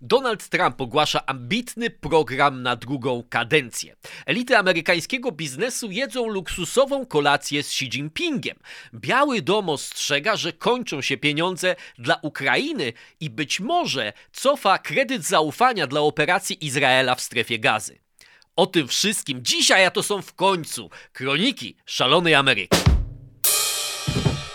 Donald Trump ogłasza ambitny program na drugą kadencję. Elity amerykańskiego biznesu jedzą luksusową kolację z Xi Jinpingiem. Biały Dom ostrzega, że kończą się pieniądze dla Ukrainy i być może cofa kredyt zaufania dla operacji Izraela w strefie gazy. O tym wszystkim dzisiaj, a to są w końcu kroniki szalonej Ameryki.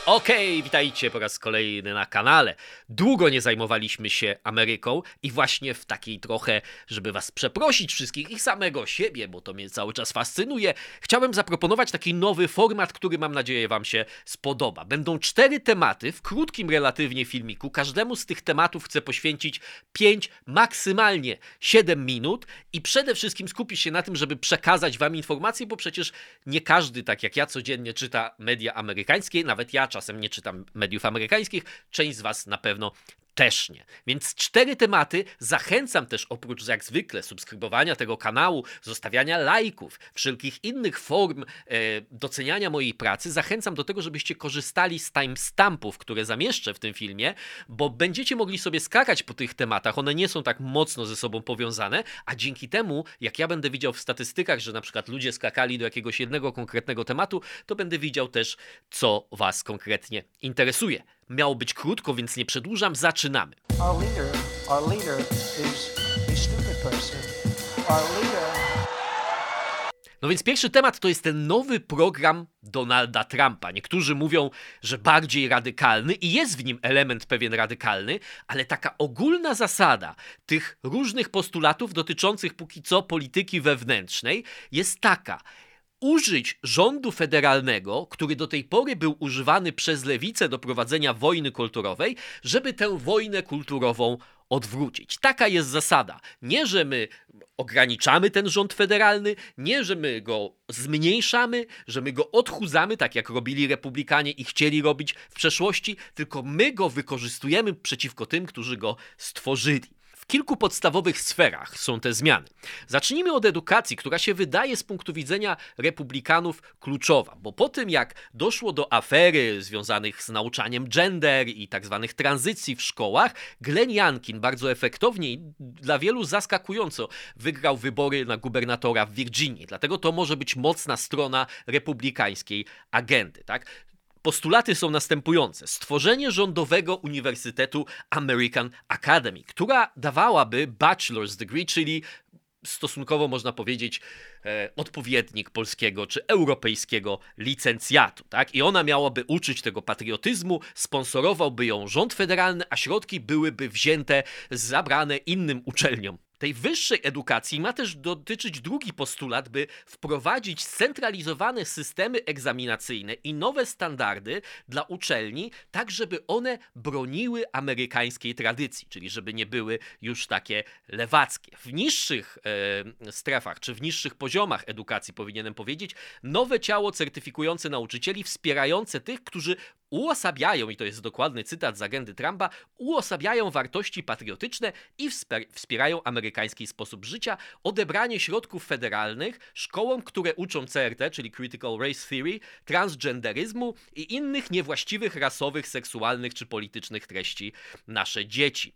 Okej, okay, witajcie po raz kolejny na kanale. Długo nie zajmowaliśmy się Ameryką i właśnie w takiej trochę, żeby was przeprosić wszystkich i samego siebie, bo to mnie cały czas fascynuje, chciałem zaproponować taki nowy format, który mam nadzieję wam się spodoba. Będą cztery tematy w krótkim relatywnie filmiku. Każdemu z tych tematów chcę poświęcić 5, maksymalnie 7 minut i przede wszystkim skupić się na tym, żeby przekazać wam informacje, bo przecież nie każdy, tak jak ja codziennie czyta media amerykańskie, nawet ja czasem nie czytam mediów amerykańskich, część z Was na pewno też nie. Więc cztery tematy. Zachęcam też oprócz jak zwykle subskrybowania tego kanału, zostawiania lajków, wszelkich innych form e, doceniania mojej pracy, zachęcam do tego, żebyście korzystali z timestampów, które zamieszczę w tym filmie, bo będziecie mogli sobie skakać po tych tematach. One nie są tak mocno ze sobą powiązane, a dzięki temu, jak ja będę widział w statystykach, że na przykład ludzie skakali do jakiegoś jednego konkretnego tematu, to będę widział też, co Was konkretnie interesuje. Miało być krótko, więc nie przedłużam. Zaczynamy. Our leader, our leader is a stupid person. Our leader... No więc pierwszy temat to jest ten nowy program Donalda Trumpa. Niektórzy mówią, że bardziej radykalny i jest w nim element pewien radykalny, ale taka ogólna zasada tych różnych postulatów dotyczących póki co polityki wewnętrznej jest taka użyć rządu federalnego, który do tej pory był używany przez lewicę do prowadzenia wojny kulturowej, żeby tę wojnę kulturową odwrócić. Taka jest zasada. Nie, że my ograniczamy ten rząd federalny, nie, że my go zmniejszamy, że my go odchudzamy, tak jak robili republikanie i chcieli robić w przeszłości, tylko my go wykorzystujemy przeciwko tym, którzy go stworzyli. W kilku podstawowych sferach są te zmiany. Zacznijmy od edukacji, która się wydaje z punktu widzenia republikanów kluczowa, bo po tym jak doszło do afery związanych z nauczaniem gender i tak zwanych tranzycji w szkołach, Glenn Youngkin bardzo efektownie i dla wielu zaskakująco wygrał wybory na gubernatora w Virginii. Dlatego to może być mocna strona republikańskiej agendy. Tak? Postulaty są następujące. Stworzenie rządowego uniwersytetu American Academy, która dawałaby bachelor's degree, czyli stosunkowo można powiedzieć e, odpowiednik polskiego czy europejskiego licencjatu. Tak? I ona miałaby uczyć tego patriotyzmu, sponsorowałby ją rząd federalny, a środki byłyby wzięte, zabrane innym uczelniom tej wyższej edukacji ma też dotyczyć drugi postulat, by wprowadzić scentralizowane systemy egzaminacyjne i nowe standardy dla uczelni, tak żeby one broniły amerykańskiej tradycji, czyli żeby nie były już takie lewackie. W niższych e, strefach czy w niższych poziomach edukacji powinienem powiedzieć, nowe ciało certyfikujące nauczycieli wspierające tych, którzy uosabiają, i to jest dokładny cytat z agendy Trumpa, uosabiają wartości patriotyczne i wspierają amerykański sposób życia, odebranie środków federalnych szkołom, które uczą CRT, czyli Critical Race Theory, transgenderyzmu i innych niewłaściwych rasowych, seksualnych czy politycznych treści nasze dzieci.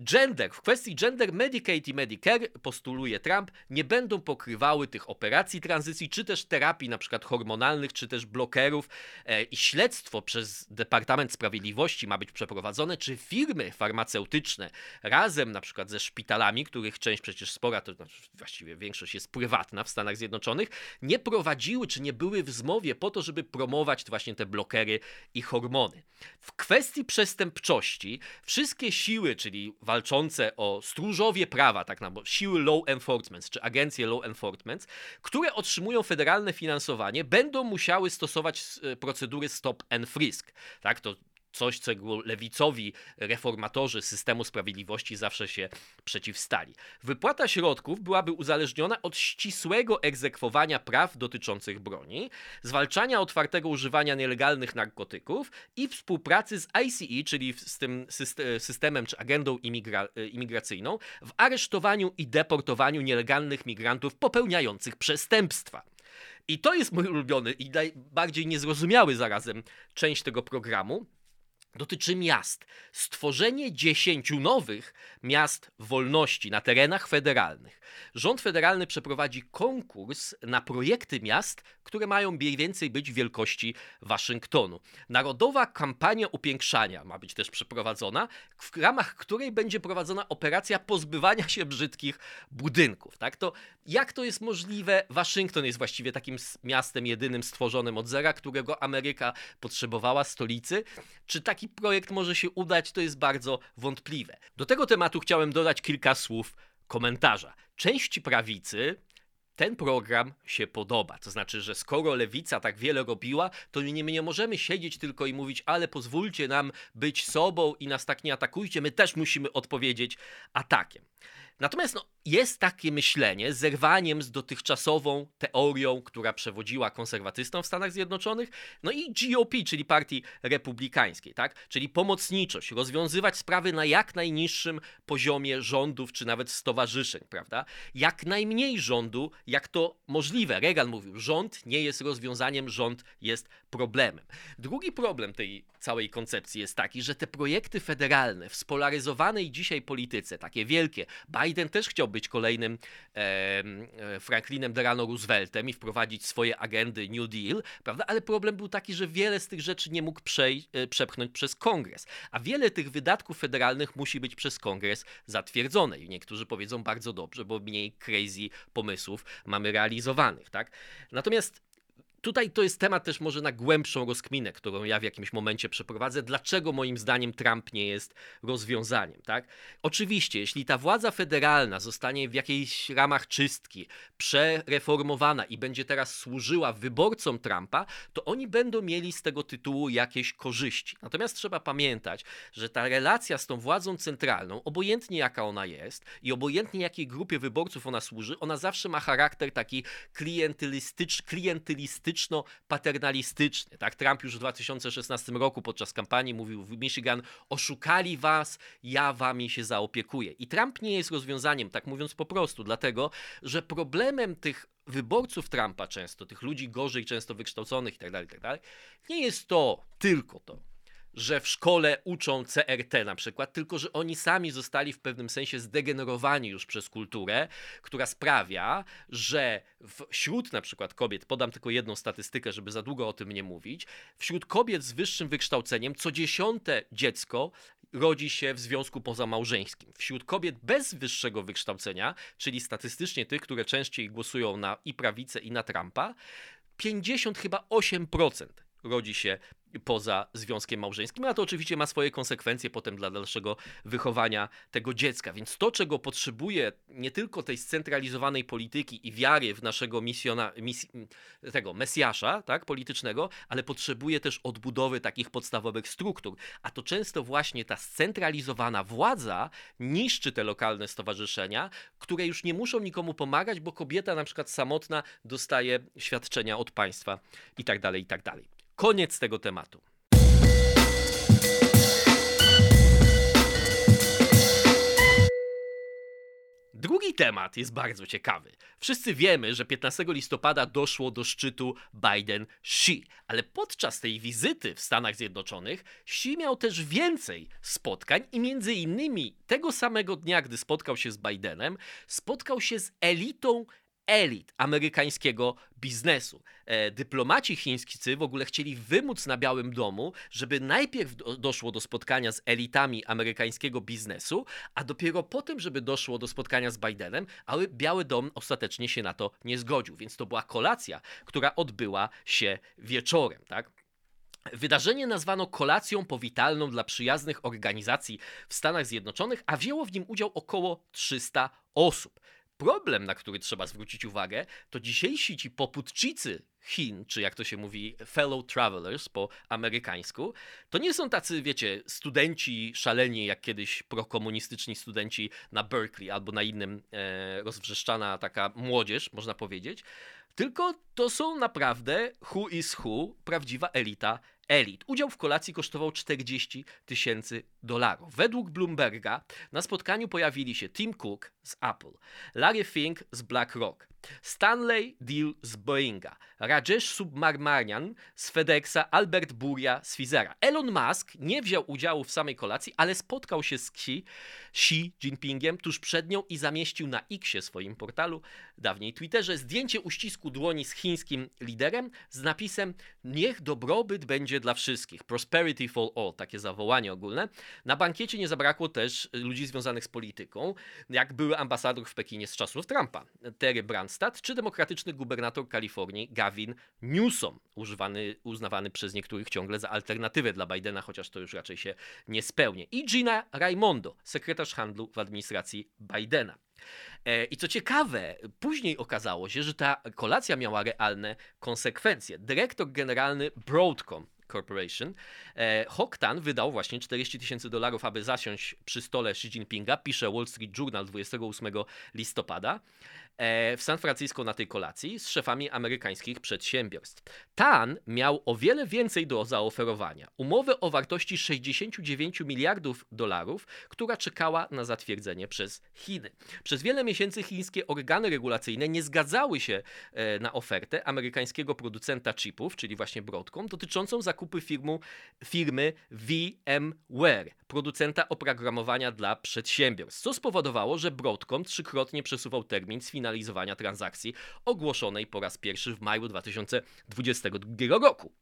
Gender, w kwestii gender Medicaid i Medicare, postuluje Trump, nie będą pokrywały tych operacji tranzycji, czy też terapii na przykład hormonalnych, czy też blokerów e, i śledztwo przez Departament Sprawiedliwości ma być przeprowadzone, czy firmy farmaceutyczne razem na przykład ze szpitalami, których część przecież spora, to znaczy właściwie większość jest prywatna w Stanach Zjednoczonych, nie prowadziły, czy nie były w zmowie po to, żeby promować właśnie te blokery i hormony. W kwestii przestępczości wszystkie siły, czyli walczące o stróżowie prawa, tak na siły law enforcement, czy agencje law enforcement, które otrzymują federalne finansowanie, będą musiały stosować procedury stop and frisk. Tak, to coś, czego lewicowi reformatorzy systemu sprawiedliwości zawsze się przeciwstali. Wypłata środków byłaby uzależniona od ścisłego egzekwowania praw dotyczących broni, zwalczania otwartego używania nielegalnych narkotyków i współpracy z ICE, czyli z tym systemem czy agendą imigra imigracyjną, w aresztowaniu i deportowaniu nielegalnych migrantów popełniających przestępstwa. I to jest mój ulubiony i najbardziej niezrozumiały zarazem część tego programu, dotyczy miast. Stworzenie dziesięciu nowych miast wolności na terenach federalnych. Rząd federalny przeprowadzi konkurs na projekty miast, które mają mniej więcej być wielkości Waszyngtonu. Narodowa kampania upiększania ma być też przeprowadzona, w ramach której będzie prowadzona operacja pozbywania się brzydkich budynków. Tak? To jak to jest możliwe? Waszyngton jest właściwie takim miastem jedynym stworzonym od zera, którego Ameryka potrzebowała, stolicy. Czy taki projekt może się udać, to jest bardzo wątpliwe. Do tego tematu chciałem dodać kilka słów komentarza. Części prawicy ten program się podoba. To znaczy, że skoro lewica tak wiele robiła, to nie, nie możemy siedzieć tylko i mówić, ale pozwólcie nam być sobą i nas tak nie atakujcie, my też musimy odpowiedzieć atakiem. Natomiast no, jest takie myślenie zerwaniem z dotychczasową teorią, która przewodziła konserwatystom w Stanach Zjednoczonych, no i GOP, czyli Partii Republikańskiej, tak? Czyli pomocniczość, rozwiązywać sprawy na jak najniższym poziomie rządów czy nawet stowarzyszeń, prawda? Jak najmniej rządu, jak to możliwe. Reagan mówił, rząd nie jest rozwiązaniem, rząd jest problemem. Drugi problem tej całej koncepcji jest taki, że te projekty federalne w spolaryzowanej dzisiaj polityce, takie wielkie, Biden też chciał być kolejnym e, Franklinem Delano Rooseveltem i wprowadzić swoje agendy New Deal, prawda? Ale problem był taki, że wiele z tych rzeczy nie mógł przej- e, przepchnąć przez kongres, a wiele tych wydatków federalnych musi być przez kongres zatwierdzone. I niektórzy powiedzą bardzo dobrze, bo mniej crazy pomysłów mamy realizowanych, tak? Natomiast Tutaj to jest temat też może na głębszą rozkminę, którą ja w jakimś momencie przeprowadzę. Dlaczego moim zdaniem Trump nie jest rozwiązaniem, tak? Oczywiście, jeśli ta władza federalna zostanie w jakiejś ramach czystki przereformowana i będzie teraz służyła wyborcom Trumpa, to oni będą mieli z tego tytułu jakieś korzyści. Natomiast trzeba pamiętać, że ta relacja z tą władzą centralną, obojętnie jaka ona jest i obojętnie jakiej grupie wyborców ona służy, ona zawsze ma charakter taki klientelistyczny, klientelistyczny paternalistyczny Tak? Trump już w 2016 roku podczas kampanii mówił w Michigan, oszukali was, ja wami się zaopiekuję. I Trump nie jest rozwiązaniem, tak mówiąc po prostu, dlatego, że problemem tych wyborców Trumpa często, tych ludzi gorzej często wykształconych itd., tak itd., tak nie jest to tylko to, że w szkole uczą CRT na przykład, tylko że oni sami zostali w pewnym sensie zdegenerowani już przez kulturę, która sprawia, że wśród na przykład kobiet, podam tylko jedną statystykę, żeby za długo o tym nie mówić, wśród kobiet z wyższym wykształceniem co dziesiąte dziecko rodzi się w związku pozamałżeńskim. Wśród kobiet bez wyższego wykształcenia, czyli statystycznie tych, które częściej głosują na i prawicę i na Trumpa, 50 chyba 8% rodzi się poza związkiem małżeńskim, a to oczywiście ma swoje konsekwencje potem dla dalszego wychowania tego dziecka. Więc to, czego potrzebuje nie tylko tej scentralizowanej polityki i wiary w naszego misjona, mis, tego mesjasza tak, politycznego, ale potrzebuje też odbudowy takich podstawowych struktur. A to często właśnie ta scentralizowana władza niszczy te lokalne stowarzyszenia, które już nie muszą nikomu pomagać, bo kobieta na przykład samotna dostaje świadczenia od państwa i tak dalej, i tak dalej. Koniec tego tematu. Drugi temat jest bardzo ciekawy. Wszyscy wiemy, że 15 listopada doszło do szczytu Biden-Xi, ale podczas tej wizyty w Stanach Zjednoczonych Xi miał też więcej spotkań i między innymi tego samego dnia, gdy spotkał się z Bidenem, spotkał się z elitą elit amerykańskiego biznesu. E, dyplomaci chińscy w ogóle chcieli wymóc na Białym Domu, żeby najpierw do, doszło do spotkania z elitami amerykańskiego biznesu, a dopiero potem, żeby doszło do spotkania z Bidenem, ale Biały Dom ostatecznie się na to nie zgodził. Więc to była kolacja, która odbyła się wieczorem, tak? Wydarzenie nazwano kolacją powitalną dla przyjaznych organizacji w Stanach Zjednoczonych, a wzięło w nim udział około 300 osób. Problem, na który trzeba zwrócić uwagę, to dzisiejsi ci poputczycy Chin, czy jak to się mówi, fellow travelers po amerykańsku, to nie są tacy, wiecie, studenci szaleni, jak kiedyś prokomunistyczni studenci na Berkeley albo na innym e, rozwrzeszczana taka młodzież, można powiedzieć, tylko to są naprawdę who is who, prawdziwa elita elit. Udział w kolacji kosztował 40 tysięcy dolarów. Według Bloomberga na spotkaniu pojawili się Tim Cook z Apple, Larry Fink z BlackRock, Stanley Deal z Boeinga, Rajesh Submarmanian z FedExa, Albert Buria z Fizera. Elon Musk nie wziął udziału w samej kolacji, ale spotkał się z Xi, Xi Jinpingiem tuż przed nią i zamieścił na Xie swoim portalu, dawniej Twitterze, zdjęcie uścisku dłoni z chińskim liderem z napisem Niech dobrobyt będzie dla wszystkich. Prosperity for all, takie zawołanie ogólne. Na bankiecie nie zabrakło też ludzi związanych z polityką, jak były ambasador w Pekinie z czasów Trumpa, Terry Branstad, czy demokratyczny gubernator Kalifornii Gavin Newsom, używany, uznawany przez niektórych ciągle za alternatywę dla Bidena, chociaż to już raczej się nie spełni. I Gina Raimondo, sekretarz handlu w administracji Bidena. E, I co ciekawe, później okazało się, że ta kolacja miała realne konsekwencje. Dyrektor generalny Broadcom Corporation, e, Hoktan wydał właśnie 40 tysięcy dolarów, aby zasiąść przy stole Xi Jinpinga, pisze Wall Street Journal 28 listopada, w San Francisco na tej kolacji z szefami amerykańskich przedsiębiorstw. Tan miał o wiele więcej do zaoferowania. Umowę o wartości 69 miliardów dolarów, która czekała na zatwierdzenie przez Chiny. Przez wiele miesięcy chińskie organy regulacyjne nie zgadzały się e, na ofertę amerykańskiego producenta chipów, czyli właśnie Broadcom, dotyczącą zakupu firmu, firmy VMware, producenta oprogramowania dla przedsiębiorstw, co spowodowało, że Broadcom trzykrotnie przesuwał termin sfinalizowania transakcji ogłoszonej po raz pierwszy w maju 2022 roku.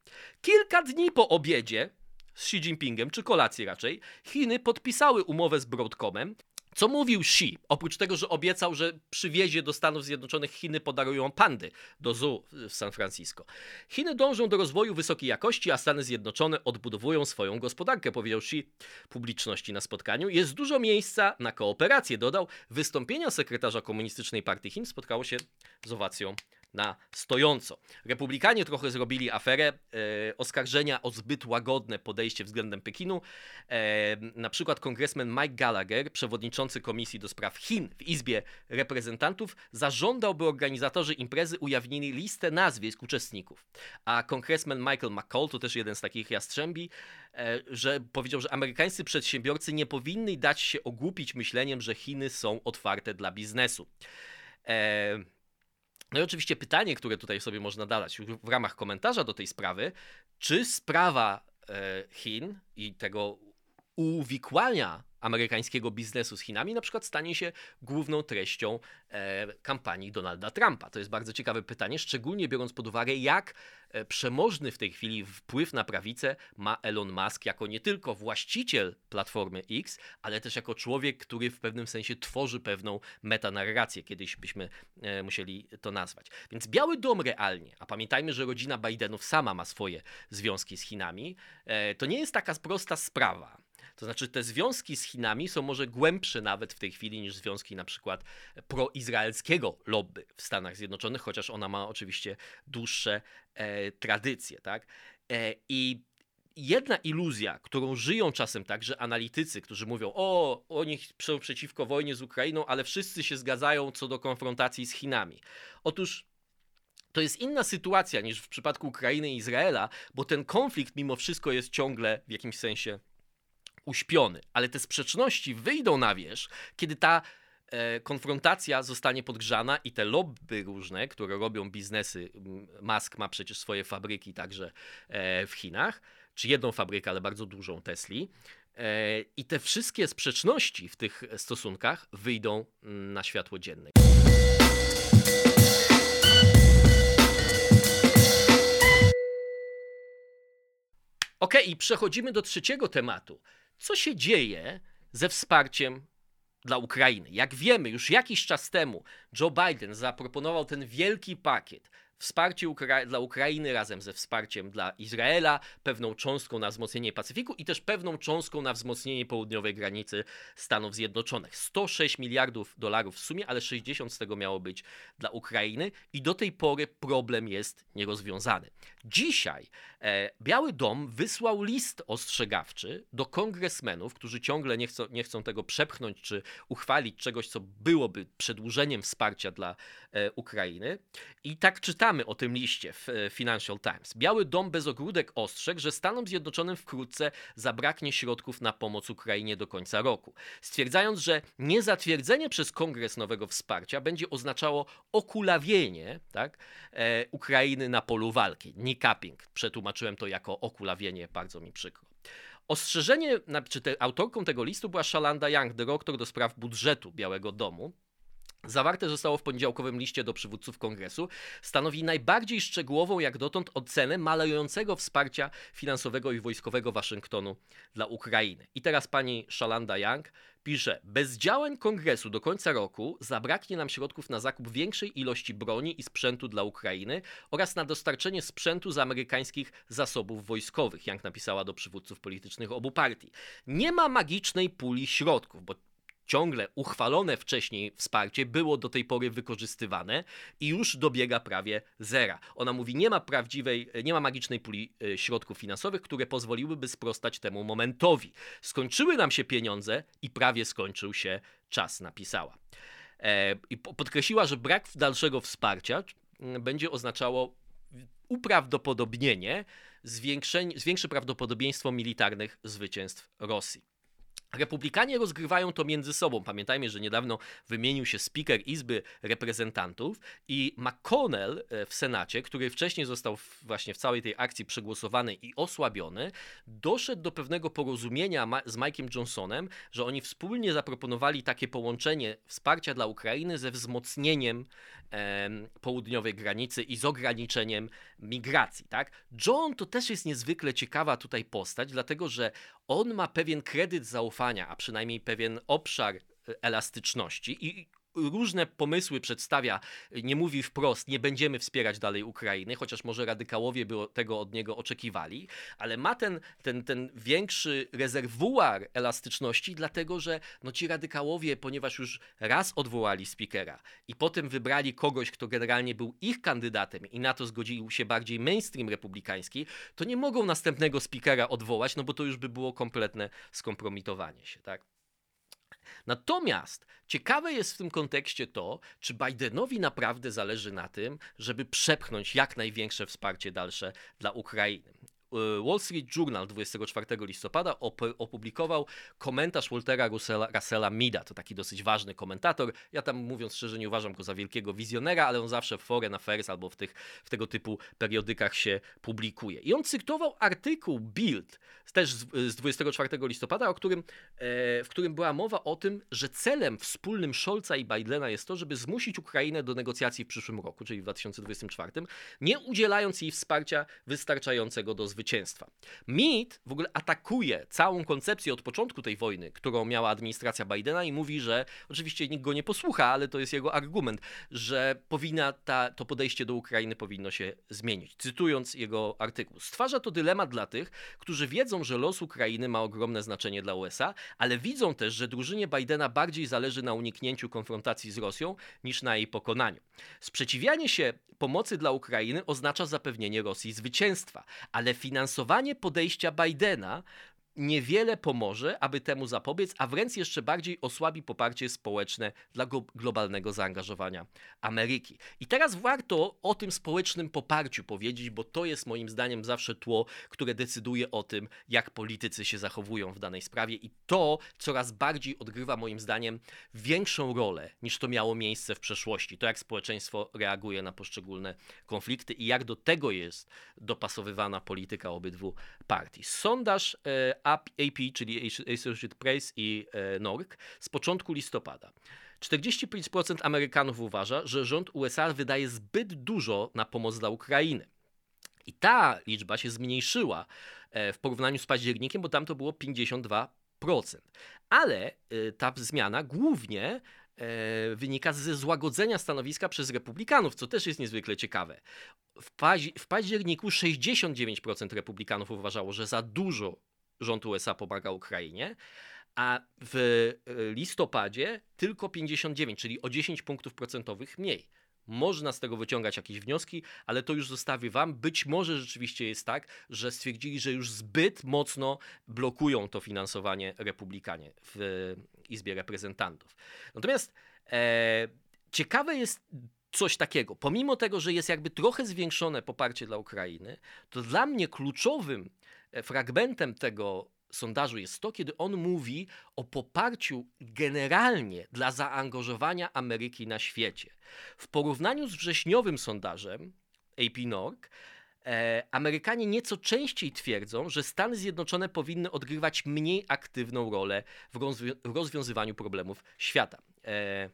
Kilka dni po obiedzie z Xi Jinpingiem, czy kolacji raczej, Chiny podpisały umowę z Broadcomem, co mówił Xi? Oprócz tego, że obiecał, że przywiezie do Stanów Zjednoczonych Chiny podarują pandy do zoo w San Francisco. Chiny dążą do rozwoju wysokiej jakości, a Stany Zjednoczone odbudowują swoją gospodarkę, powiedział Xi publiczności na spotkaniu. Jest dużo miejsca na kooperację, dodał. Wystąpienia sekretarza Komunistycznej Partii Chin spotkało się z owacją na stojąco. Republikanie trochę zrobili aferę e, oskarżenia o zbyt łagodne podejście względem Pekinu. E, na przykład kongresmen Mike Gallagher, przewodniczący Komisji do Spraw Chin w Izbie Reprezentantów, zażądał, by organizatorzy imprezy ujawnili listę nazwisk uczestników. A kongresmen Michael McCall, to też jeden z takich jastrzębi, e, że powiedział, że amerykańscy przedsiębiorcy nie powinni dać się ogłupić myśleniem, że Chiny są otwarte dla biznesu. E, no i oczywiście pytanie, które tutaj sobie można dać w ramach komentarza do tej sprawy, czy sprawa e, Chin i tego uwikłania amerykańskiego biznesu z Chinami na przykład stanie się główną treścią e, kampanii Donalda Trumpa? To jest bardzo ciekawe pytanie, szczególnie biorąc pod uwagę, jak e, przemożny w tej chwili wpływ na prawicę ma Elon Musk jako nie tylko właściciel Platformy X, ale też jako człowiek, który w pewnym sensie tworzy pewną metanarrację. Kiedyś byśmy e, musieli to nazwać. Więc Biały Dom realnie, a pamiętajmy, że rodzina Bidenów sama ma swoje związki z Chinami, to nie jest taka prosta sprawa. To znaczy te związki z Chinami są może głębsze nawet w tej chwili niż związki na przykład proizraelskiego lobby w Stanach Zjednoczonych, chociaż ona ma oczywiście dłuższe e, tradycje, tak? E, I jedna iluzja, którą żyją czasem także analitycy, którzy mówią, o, oni są przeciwko wojnie z Ukrainą, ale wszyscy się zgadzają co do konfrontacji z Chinami. Otóż to jest inna sytuacja niż w przypadku Ukrainy i Izraela, bo ten konflikt mimo wszystko jest ciągle w jakimś sensie uśpiony, ale te sprzeczności wyjdą na wierzch, kiedy ta e, konfrontacja zostanie podgrzana i te lobby różne, które robią biznesy, Musk ma przecież swoje fabryki także e, w Chinach, czy jedną fabrykę, ale bardzo dużą Tesli, e, i te wszystkie sprzeczności w tych stosunkach wyjdą na światło dzienne. Ok, i przechodzimy do trzeciego tematu co się dzieje ze wsparciem dla Ukrainy. Jak wiemy, już jakiś czas temu Joe Biden zaproponował ten wielki pakiet wsparcie Ukra dla Ukrainy razem ze wsparciem dla Izraela, pewną cząstką na wzmocnienie Pacyfiku i też pewną cząstką na wzmocnienie południowej granicy Stanów Zjednoczonych. 106 miliardów dolarów w sumie, ale 60 z tego miało być dla Ukrainy i do tej pory problem jest nierozwiązany. Dzisiaj e, Biały Dom wysłał list ostrzegawczy do kongresmenów, którzy ciągle nie chcą, nie chcą tego przepchnąć czy uchwalić czegoś, co byłoby przedłużeniem wsparcia dla e, Ukrainy. I tak czytamy o tym liście w e, Financial Times. Biały Dom bez ogródek ostrzegł, że Stanom Zjednoczonym wkrótce zabraknie środków na pomoc Ukrainie do końca roku, stwierdzając, że niezatwierdzenie przez kongres nowego wsparcia będzie oznaczało okulawienie tak, Ukrainy na polu walki. Nie capping. Przetłumaczyłem to jako okulawienie, bardzo mi przykro. Ostrzeżenie, czy te, autorką tego listu była Shalanda Young, dyrektor do spraw budżetu Białego Domu. Zawarte zostało w poniedziałkowym liście do przywódców kongresu, stanowi najbardziej szczegółową jak dotąd ocenę malejącego wsparcia finansowego i wojskowego Waszyngtonu dla Ukrainy. I teraz pani Shalanda Young pisze: Bez działań kongresu do końca roku zabraknie nam środków na zakup większej ilości broni i sprzętu dla Ukrainy oraz na dostarczenie sprzętu z amerykańskich zasobów wojskowych, jak napisała do przywódców politycznych obu partii. Nie ma magicznej puli środków, bo ciągle uchwalone wcześniej wsparcie było do tej pory wykorzystywane i już dobiega prawie zera. Ona mówi, nie ma prawdziwej, nie ma magicznej puli e, środków finansowych, które pozwoliłyby sprostać temu momentowi. Skończyły nam się pieniądze i prawie skończył się czas, napisała. E, I podkreśliła, że brak dalszego wsparcia będzie oznaczało uprawdopodobnienie, zwiększy prawdopodobieństwo militarnych zwycięstw Rosji. Republikanie rozgrywają to między sobą. Pamiętajmy, że niedawno wymienił się speaker Izby Reprezentantów i McConnell e, w Senacie, który wcześniej został właśnie w całej tej akcji przegłosowany i osłabiony, doszedł do pewnego porozumienia z Mike'em Johnsonem, że oni wspólnie zaproponowali takie połączenie wsparcia dla Ukrainy ze wzmocnieniem południowej granicy i z ograniczeniem migracji. Tak? John to też jest niezwykle ciekawa tutaj postać, dlatego że on ma pewien kredyt zaufania, a przynajmniej pewien obszar e, elastyczności i różne pomysły przedstawia, nie mówi wprost, nie będziemy wspierać dalej Ukrainy, chociaż może radykałowie by tego od niego oczekiwali, ale ma ten, ten, ten większy rezerwuar elastyczności, dlatego że no ci radykałowie, ponieważ już raz odwołali speakera i potem wybrali kogoś, kto generalnie był ich kandydatem i na to zgodził się bardziej mainstream republikański, to nie mogą następnego speakera odwołać, no bo to już by było kompletne skompromitowanie się, tak? Natomiast ciekawe jest w tym kontekście to, czy Bidenowi naprawdę zależy na tym, żeby przepchnąć jak największe wsparcie dalsze dla Ukrainy. E, Wall Street Journal 24 listopada opublikował komentarz Waltera Russella, Russella Mida. To taki dosyć ważny komentator. Ja tam mówiąc szczerze nie uważam go za wielkiego wizjonera, ale on zawsze w Foreign Affairs albo w, tych, w tego typu periodykach się publikuje. I on cytował artykuł Bild, też z, z 24 listopada, o którym, e, w którym była mowa o tym, że celem wspólnym Scholza i Bidena jest to, żeby zmusić Ukrainę do negocjacji w przyszłym roku, czyli w 2024, nie udzielając jej wsparcia wystarczającego do zwycięstwa zwycięstwa. W ogóle atakuje całą koncepcję od początku tej wojny, którą miała administracja Bidena i mówi, że oczywiście nikt go nie posłucha, ale to jest jego argument, że powinna ta, to podejście do Ukrainy powinno się zmienić. Cytując jego artykuł, stwarza to dylemat dla tych, którzy wiedzą, że los Ukrainy ma ogromne znaczenie dla USA, ale widzą też, że drużynie Bidena bardziej zależy na uniknięciu konfrontacji z Rosją niż na jej pokonaniu. Sprzeciwianie się pomocy dla Ukrainy oznacza zapewnienie Rosji zwycięstwa, ale finansowanie podejścia Bidena niewiele pomoże, aby temu zapobiec, a wręcz jeszcze bardziej osłabi poparcie społeczne dla globalnego zaangażowania Ameryki. I teraz warto o tym społecznym poparciu powiedzieć, bo to jest moim zdaniem zawsze tło, które decyduje o tym, jak politycy się zachowują w danej sprawie i to coraz bardziej odgrywa moim zdaniem większą rolę niż to miało miejsce w przeszłości. To jak społeczeństwo reaguje na poszczególne konflikty i jak do tego jest dopasowywana polityka obydwu partii. Sondaż e, AP, czyli Associated Press i e, NORC z początku listopada. 45% Amerykanów uważa, że rząd USA wydaje zbyt dużo na pomoc dla Ukrainy. I ta liczba się zmniejszyła e, w porównaniu z październikiem, bo tam to było 52%. Ale e, ta zmiana głównie wynika ze złagodzenia stanowiska przez republikanów, co też jest niezwykle ciekawe. W, w październiku 69% republikanów uważało, że za dużo rząd USA pomaga Ukrainie, a w e, listopadzie tylko 59, czyli o 10 punktów procentowych mniej. Można z tego wyciągać jakieś wnioski, ale to już zostawię wam. Być może rzeczywiście jest tak, że stwierdzili, że już zbyt mocno blokują to finansowanie republikanie w Izbie Reprezentantów. Natomiast e, ciekawe jest coś takiego. Pomimo tego, że jest jakby trochę zwiększone poparcie dla Ukrainy, to dla mnie kluczowym e, fragmentem tego sondażu jest to, kiedy on mówi o poparciu generalnie dla zaangażowania Ameryki na świecie. W porównaniu z wrześniowym sondażem AP Nork, e, Amerykanie nieco częściej twierdzą, że Stany Zjednoczone powinny odgrywać mniej aktywną rolę w, w rozwiązywaniu problemów świata. E,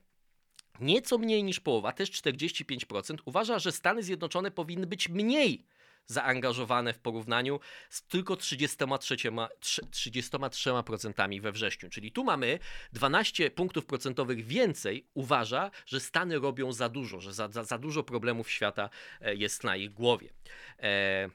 Nieco mniej niż połowa, też 45%, uważa, że Stany Zjednoczone powinny być mniej zaangażowane w porównaniu z tylko 33%, 33% we wrześniu. Czyli tu mamy 12 punktów procentowych więcej uważa, że Stany robią za dużo, że za, za, za dużo problemów świata e, jest na ich głowie. E,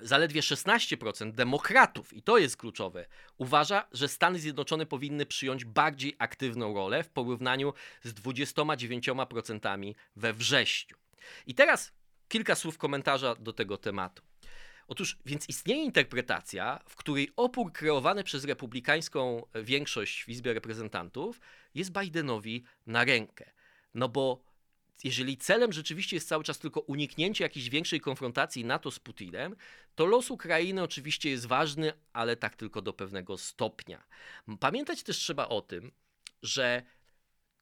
Zaledwie 16% demokratów, i to jest kluczowe, uważa, że Stany Zjednoczone powinny przyjąć bardziej aktywną rolę w porównaniu z 29% we wrześniu. I teraz kilka słów komentarza do tego tematu. Otóż, więc istnieje interpretacja, w której opór kreowany przez republikańską większość w Izbie Reprezentantów jest Bidenowi na rękę. No bo jeżeli celem rzeczywiście jest cały czas tylko uniknięcie jakiejś większej konfrontacji NATO z Putinem, to los Ukrainy oczywiście jest ważny, ale tak tylko do pewnego stopnia. Pamiętać też trzeba o tym, że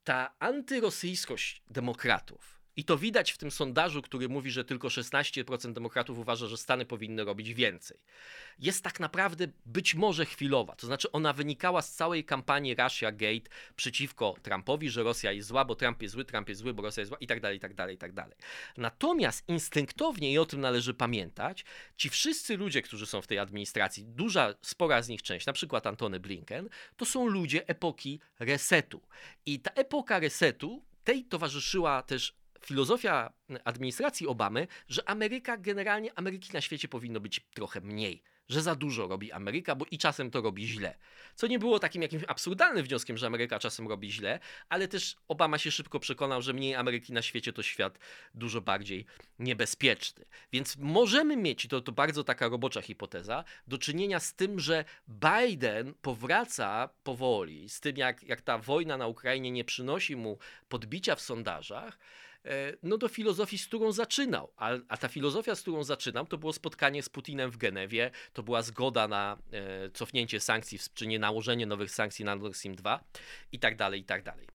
ta antyrosyjskość demokratów, i to widać w tym sondażu, który mówi, że tylko 16% demokratów uważa, że Stany powinny robić więcej. Jest tak naprawdę być może chwilowa. To znaczy, ona wynikała z całej kampanii Russia Gate przeciwko Trumpowi, że Rosja jest zła, bo Trump jest zły, Trump jest zły, bo Rosja jest zła i tak dalej, i tak dalej, i tak dalej. Natomiast instynktownie, i o tym należy pamiętać, ci wszyscy ludzie, którzy są w tej administracji, duża, spora z nich część, na przykład Antony Blinken, to są ludzie epoki resetu. I ta epoka resetu tej towarzyszyła też filozofia administracji Obamy, że Ameryka generalnie, Ameryki na świecie powinno być trochę mniej że za dużo robi Ameryka, bo i czasem to robi źle. Co nie było takim jakimś absurdalnym wnioskiem, że Ameryka czasem robi źle, ale też Obama się szybko przekonał, że mniej Ameryki na świecie to świat dużo bardziej niebezpieczny. Więc możemy mieć, to, to bardzo taka robocza hipoteza, do czynienia z tym, że Biden powraca powoli, z tym jak, jak ta wojna na Ukrainie nie przynosi mu podbicia w sondażach, no do filozofii, z którą zaczynał. A, a, ta filozofia, z którą zaczynał, to było spotkanie z Putinem w Genewie, to była zgoda na e, cofnięcie sankcji, czy nie nałożenie nowych sankcji na Nord Stream 2 i tak dalej, i tak dalej.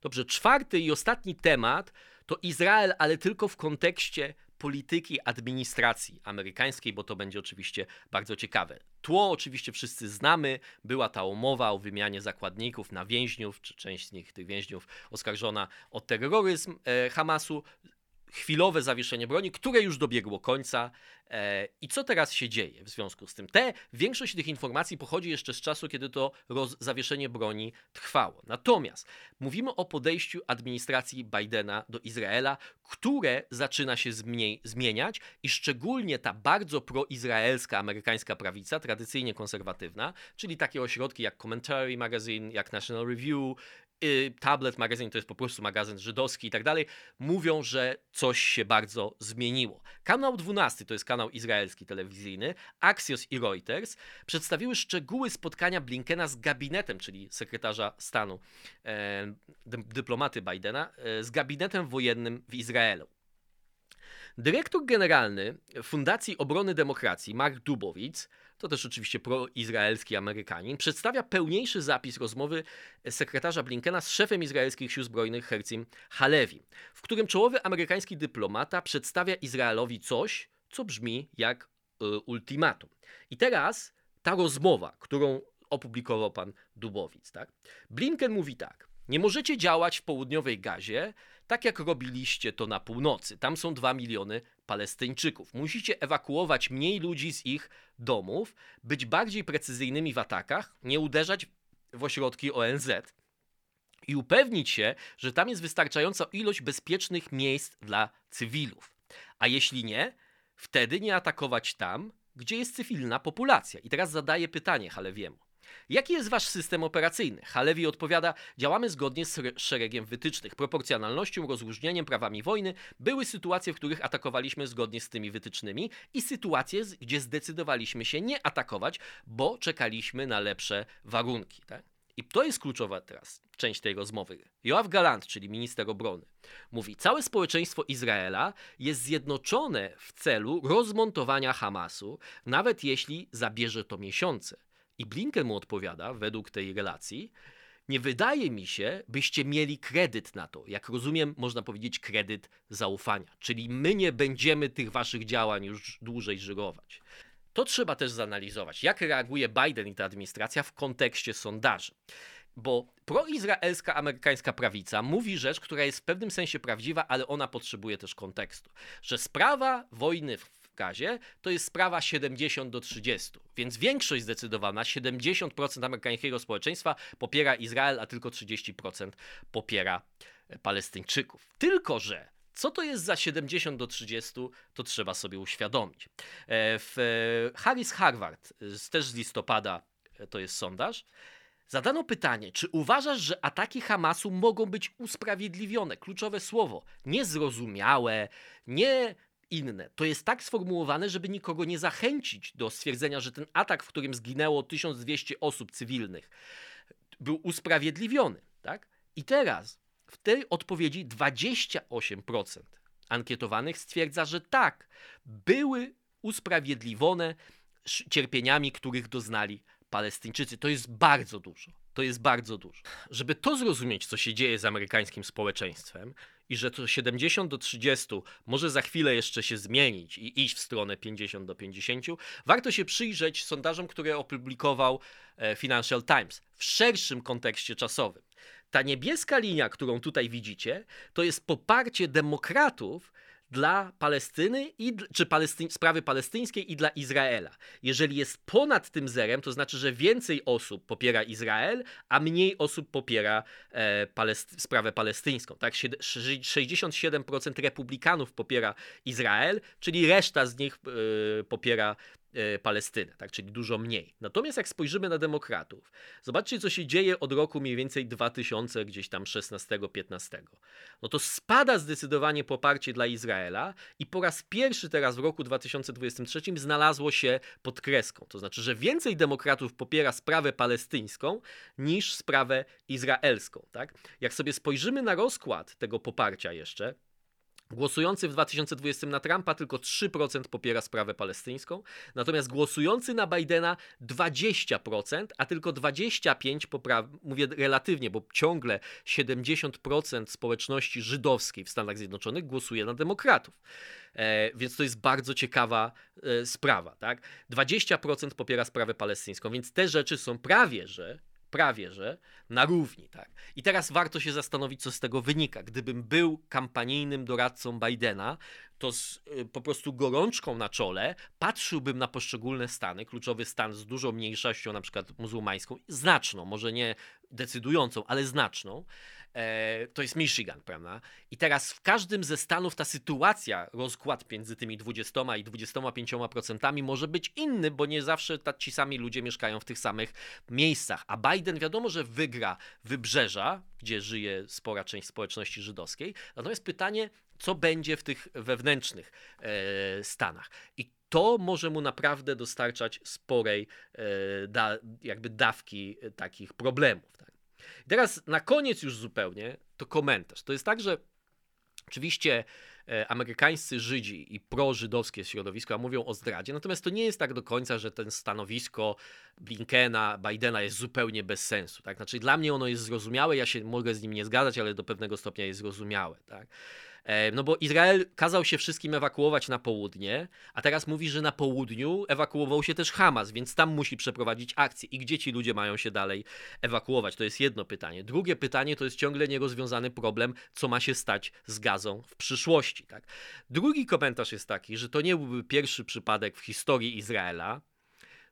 Dobrze, czwarty i ostatni temat to Izrael, ale tylko w kontekście polityki administracji amerykańskiej, bo to będzie oczywiście bardzo ciekawe. Tło oczywiście wszyscy znamy, była ta umowa o wymianie zakładników na więźniów, czy część z nich, tych więźniów oskarżona o terroryzm e, Hamasu chwilowe zawieszenie broni, które już dobiegło końca. E, I co teraz się dzieje w związku z tym? Te, większość tych informacji pochodzi jeszcze z czasu, kiedy to roz, zawieszenie broni trwało. Natomiast mówimy o podejściu administracji Bidena do Izraela, które zaczyna się zmieni zmieniać i szczególnie ta bardzo proizraelska amerykańska prawica, tradycyjnie konserwatywna, czyli takie ośrodki jak Commentary Magazine, jak National Review, tablet magazyn to jest po prostu magazyn żydowski i tak dalej, mówią, że coś się bardzo zmieniło. Kanał 12, to jest kanał izraelski telewizyjny, Axios i Reuters przedstawiły szczegóły spotkania Blinkena z gabinetem, czyli sekretarza stanu, e, dyplomaty Bidena, e, z gabinetem wojennym w Izraelu. Dyrektor generalny Fundacji Obrony Demokracji, Mark Dubowicz, to też oczywiście proizraelski Amerykanin, przedstawia pełniejszy zapis rozmowy sekretarza Blinkena z szefem izraelskich sił zbrojnych Hercim Halevi, w którym czołowy amerykański dyplomata przedstawia Izraelowi coś, co brzmi jak y, ultimatum. I teraz ta rozmowa, którą opublikował pan Dubowicz, tak? Blinken mówi tak. Nie możecie działać w południowej Gazie, tak jak robiliście to na północy. Tam są 2 miliony Palestyńczyków. Musicie ewakuować mniej ludzi z ich domów, być bardziej precyzyjnymi w atakach, nie uderzać w ośrodki ONZ i upewnić się, że tam jest wystarczająca ilość bezpiecznych miejsc dla cywilów. A jeśli nie, wtedy nie atakować tam, gdzie jest cywilna populacja. I teraz zadaję pytanie Halewiemu. Jaki jest wasz system operacyjny? Halewi odpowiada: Działamy zgodnie z szeregiem wytycznych, proporcjonalnością, rozróżnieniem, prawami wojny. Były sytuacje, w których atakowaliśmy zgodnie z tymi wytycznymi i sytuacje, gdzie zdecydowaliśmy się nie atakować, bo czekaliśmy na lepsze warunki. Tak? I to jest kluczowa teraz część tej rozmowy. Joachim Galant, czyli minister obrony, mówi: Całe społeczeństwo Izraela jest zjednoczone w celu rozmontowania Hamasu, nawet jeśli zabierze to miesiące. I Blinken mu odpowiada, według tej relacji, nie wydaje mi się, byście mieli kredyt na to. Jak rozumiem, można powiedzieć kredyt zaufania. Czyli my nie będziemy tych waszych działań już dłużej żyrować. To trzeba też zanalizować, jak reaguje Biden i ta administracja w kontekście sondaży. Bo proizraelska amerykańska prawica mówi rzecz, która jest w pewnym sensie prawdziwa, ale ona potrzebuje też kontekstu. Że sprawa wojny w To jest sprawa 70 do 30. Więc większość zdecydowana, 70% amerykańskiego społeczeństwa popiera Izrael, a tylko 30% popiera Palestyńczyków. Tylko, że co to jest za 70 do 30, to trzeba sobie uświadomić. E, w Harris Harvard, też z listopada, e, to jest sondaż, zadano pytanie, czy uważasz, że ataki Hamasu mogą być usprawiedliwione? Kluczowe słowo, niezrozumiałe, nie inne. To jest tak sformułowane, żeby nikogo nie zachęcić do stwierdzenia, że ten atak, w którym zginęło 1200 osób cywilnych, był usprawiedliwiony. Tak? I teraz w tej odpowiedzi 28% ankietowanych stwierdza, że tak, były usprawiedliwione cierpieniami, których doznali Palestyńczycy. To jest bardzo dużo. To jest bardzo dużo. Żeby to zrozumieć, co się dzieje z amerykańskim społeczeństwem i że to 70 do 30 może za chwilę jeszcze się zmienić i iść w stronę 50 do 50, warto się przyjrzeć sondażom, które opublikował e, Financial Times w szerszym kontekście czasowym. Ta niebieska linia, którą tutaj widzicie, to jest poparcie demokratów dla Palestyny, i, czy Palesty, sprawy palestyńskiej i dla Izraela. Jeżeli jest ponad tym zerem, to znaczy, że więcej osób popiera Izrael, a mniej osób popiera e, palest, sprawę palestyńską. Tak? 67% republikanów popiera Izrael, czyli reszta z nich e, popiera Palestynę, tak, czyli dużo mniej. Natomiast jak spojrzymy na demokratów, zobaczcie, co się dzieje od roku mniej więcej 2000, gdzieś tam 16-15. No to spada zdecydowanie poparcie dla Izraela i po raz pierwszy teraz w roku 2023 znalazło się pod kreską. To znaczy, że więcej demokratów popiera sprawę palestyńską niż sprawę izraelską. Tak? Jak sobie spojrzymy na rozkład tego poparcia jeszcze, Głosujący w 2020 na Trumpa tylko 3% popiera sprawę palestyńską, natomiast głosujący na Bidena 20%, a tylko 25% popra- mówię relatywnie, bo ciągle 70% społeczności żydowskiej w Stanach Zjednoczonych głosuje na demokratów. E, więc to jest bardzo ciekawa e, sprawa. Tak? 20% popiera sprawę palestyńską, więc te rzeczy są prawie że prawie że na równi. Tak? I teraz warto się zastanowić, co z tego wynika. Gdybym był kampanijnym doradcą Bidena, to z y, po prostu gorączką na czole patrzyłbym na poszczególne stany, kluczowy stan z dużą mniejszością, na przykład muzułmańską, znaczną, może nie decydującą, ale znaczną, to jest Michigan, prawda? I teraz w każdym ze stanów ta sytuacja, rozkład między tymi 20 i 25% może być inny, bo nie zawsze ci sami ludzie mieszkają w tych samych miejscach. A Biden wiadomo, że wygra wybrzeża, gdzie żyje spora część społeczności żydowskiej. Natomiast pytanie, co będzie w tych wewnętrznych e, stanach. I to może mu naprawdę dostarczać sporej e, da, jakby dawki takich problemów. Tak? Teraz na koniec już zupełnie to komentarz. To jest tak, że oczywiście e, amerykańscy Żydzi i prożydowskie środowiska mówią o zdradzie, natomiast to nie jest tak do końca, że ten stanowisko Blinkena, Bidena jest zupełnie bez sensu. Tak? Znaczy dla mnie ono jest zrozumiałe, ja się mogę z nim nie zgadzać, ale do pewnego stopnia jest zrozumiałe. Tak? No bo Izrael kazał się wszystkim ewakuować na południe, a teraz mówi, że na południu ewakuował się też Hamas, więc tam musi przeprowadzić akcję. I gdzie ci ludzie mają się dalej ewakuować? To jest jedno pytanie. Drugie pytanie to jest ciągle nierozwiązany problem, co ma się stać z gazą w przyszłości. Tak? Drugi komentarz jest taki, że to nie byłby pierwszy przypadek w historii Izraela,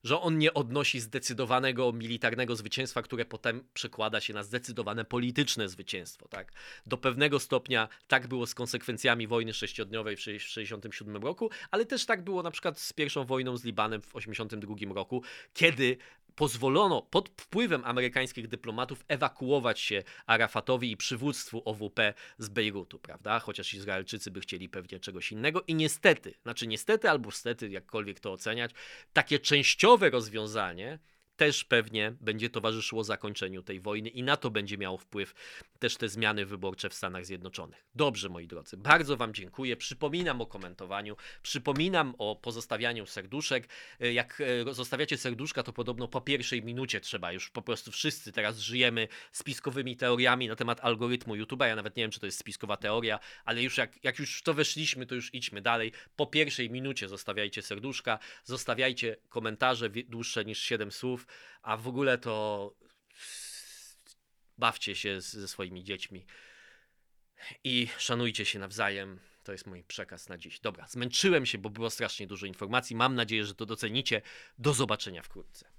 że on nie odnosi zdecydowanego militarnego zwycięstwa, które potem przekłada się na zdecydowane polityczne zwycięstwo. Tak? Do pewnego stopnia tak było z konsekwencjami wojny sześciodniowej w 1967 roku, ale też tak było na przykład z pierwszą wojną z Libanem w 1982 roku, kiedy pozwolono pod wpływem amerykańskich dyplomatów ewakuować się Arafatowi i przywództwu OWP z Bejrutu, prawda? Chociaż Izraelczycy by chcieli pewnie czegoś innego i niestety, znaczy niestety albo stety, jakkolwiek to oceniać, takie częściowe rozwiązanie też pewnie będzie towarzyszyło zakończeniu tej wojny i na to będzie miało wpływ też te zmiany wyborcze w Stanach Zjednoczonych. Dobrze, moi drodzy, bardzo Wam dziękuję. Przypominam o komentowaniu, przypominam o pozostawianiu serduszek. E, jak e, zostawiacie serduszka, to podobno po pierwszej minucie trzeba już po prostu wszyscy teraz żyjemy spiskowymi teoriami na temat algorytmu YouTube'a. Ja nawet nie wiem, czy to jest spiskowa teoria, ale już jak, jak już w to weszliśmy, to już idźmy dalej. Po pierwszej minucie zostawiajcie serduszka, zostawiajcie komentarze dłuższe niż 7 słów a w ogóle to bawcie się z, ze swoimi dziećmi i szanujcie się nawzajem. To jest mój przekaz na dziś. Dobra, zmęczyłem się, bo było strasznie dużo informacji. Mam nadzieję, że to docenicie. Do zobaczenia wkrótce.